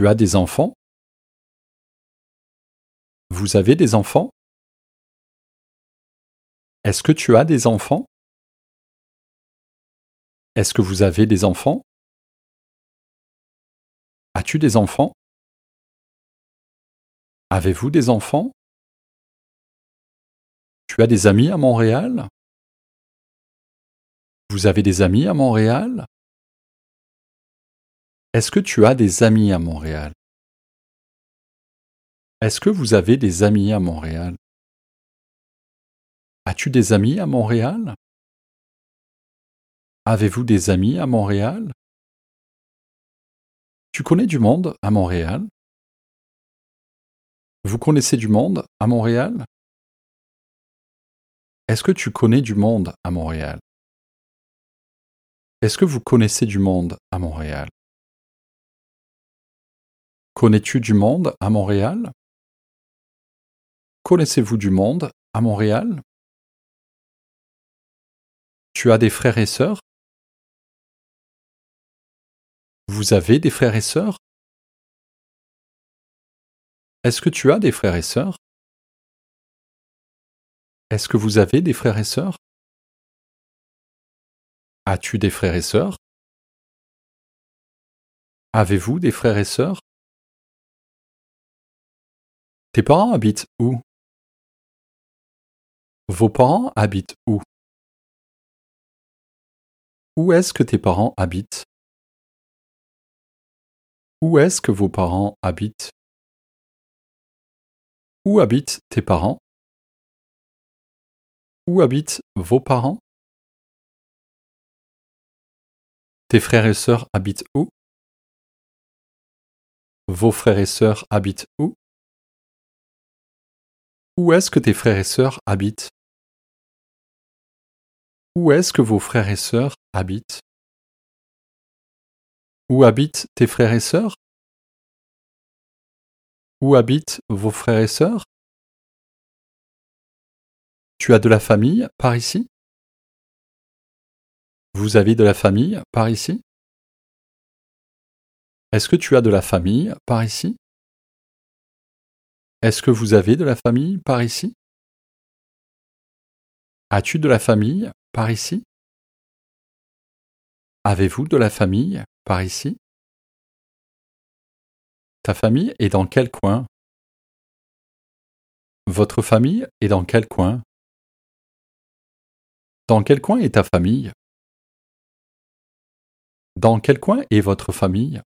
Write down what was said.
Tu as des enfants? Vous avez des enfants? Est-ce que tu as des enfants? Est-ce que vous avez des enfants? As-tu des enfants? Avez-vous des enfants? Tu as des amis à Montréal? Vous avez des amis à Montréal? Est-ce que tu as des amis à Montréal? Est-ce que vous avez des amis à Montréal? As-tu des amis à Montréal? Avez-vous des amis à Montréal? Tu connais du monde à Montréal? Vous connaissez du monde à Montréal? Est-ce que tu connais du monde à Montréal? Est-ce que vous connaissez du monde à Montréal? Connais-tu du monde à Montréal? Connaissez-vous du monde à Montréal? Tu as des frères et sœurs? Vous avez des frères et sœurs? Est-ce que tu as des frères et sœurs? Est-ce que vous avez des frères et sœurs? As-tu des frères et sœurs? Avez-vous des frères et sœurs? Tes parents habitent où? Vos parents habitent où? Où est-ce que tes parents habitent? Où est-ce que vos parents habitent? Où habitent tes parents? Où habitent vos parents? Tes frères et sœurs habitent où? Vos frères et sœurs habitent où? Où est-ce que tes frères et sœurs habitent? Où est-ce que vos frères et sœurs habitent? Où habitent tes frères et sœurs? Où habitent vos frères et sœurs? Tu as de la famille par ici? Vous avez de la famille par ici? Est-ce que tu as de la famille par ici? Est-ce que vous avez de la famille par ici? As-tu de la famille par ici? Avez-vous de la famille par ici? Ta famille est dans quel coin? Votre famille est dans quel coin? Dans quel coin est ta famille? Dans quel coin est votre famille?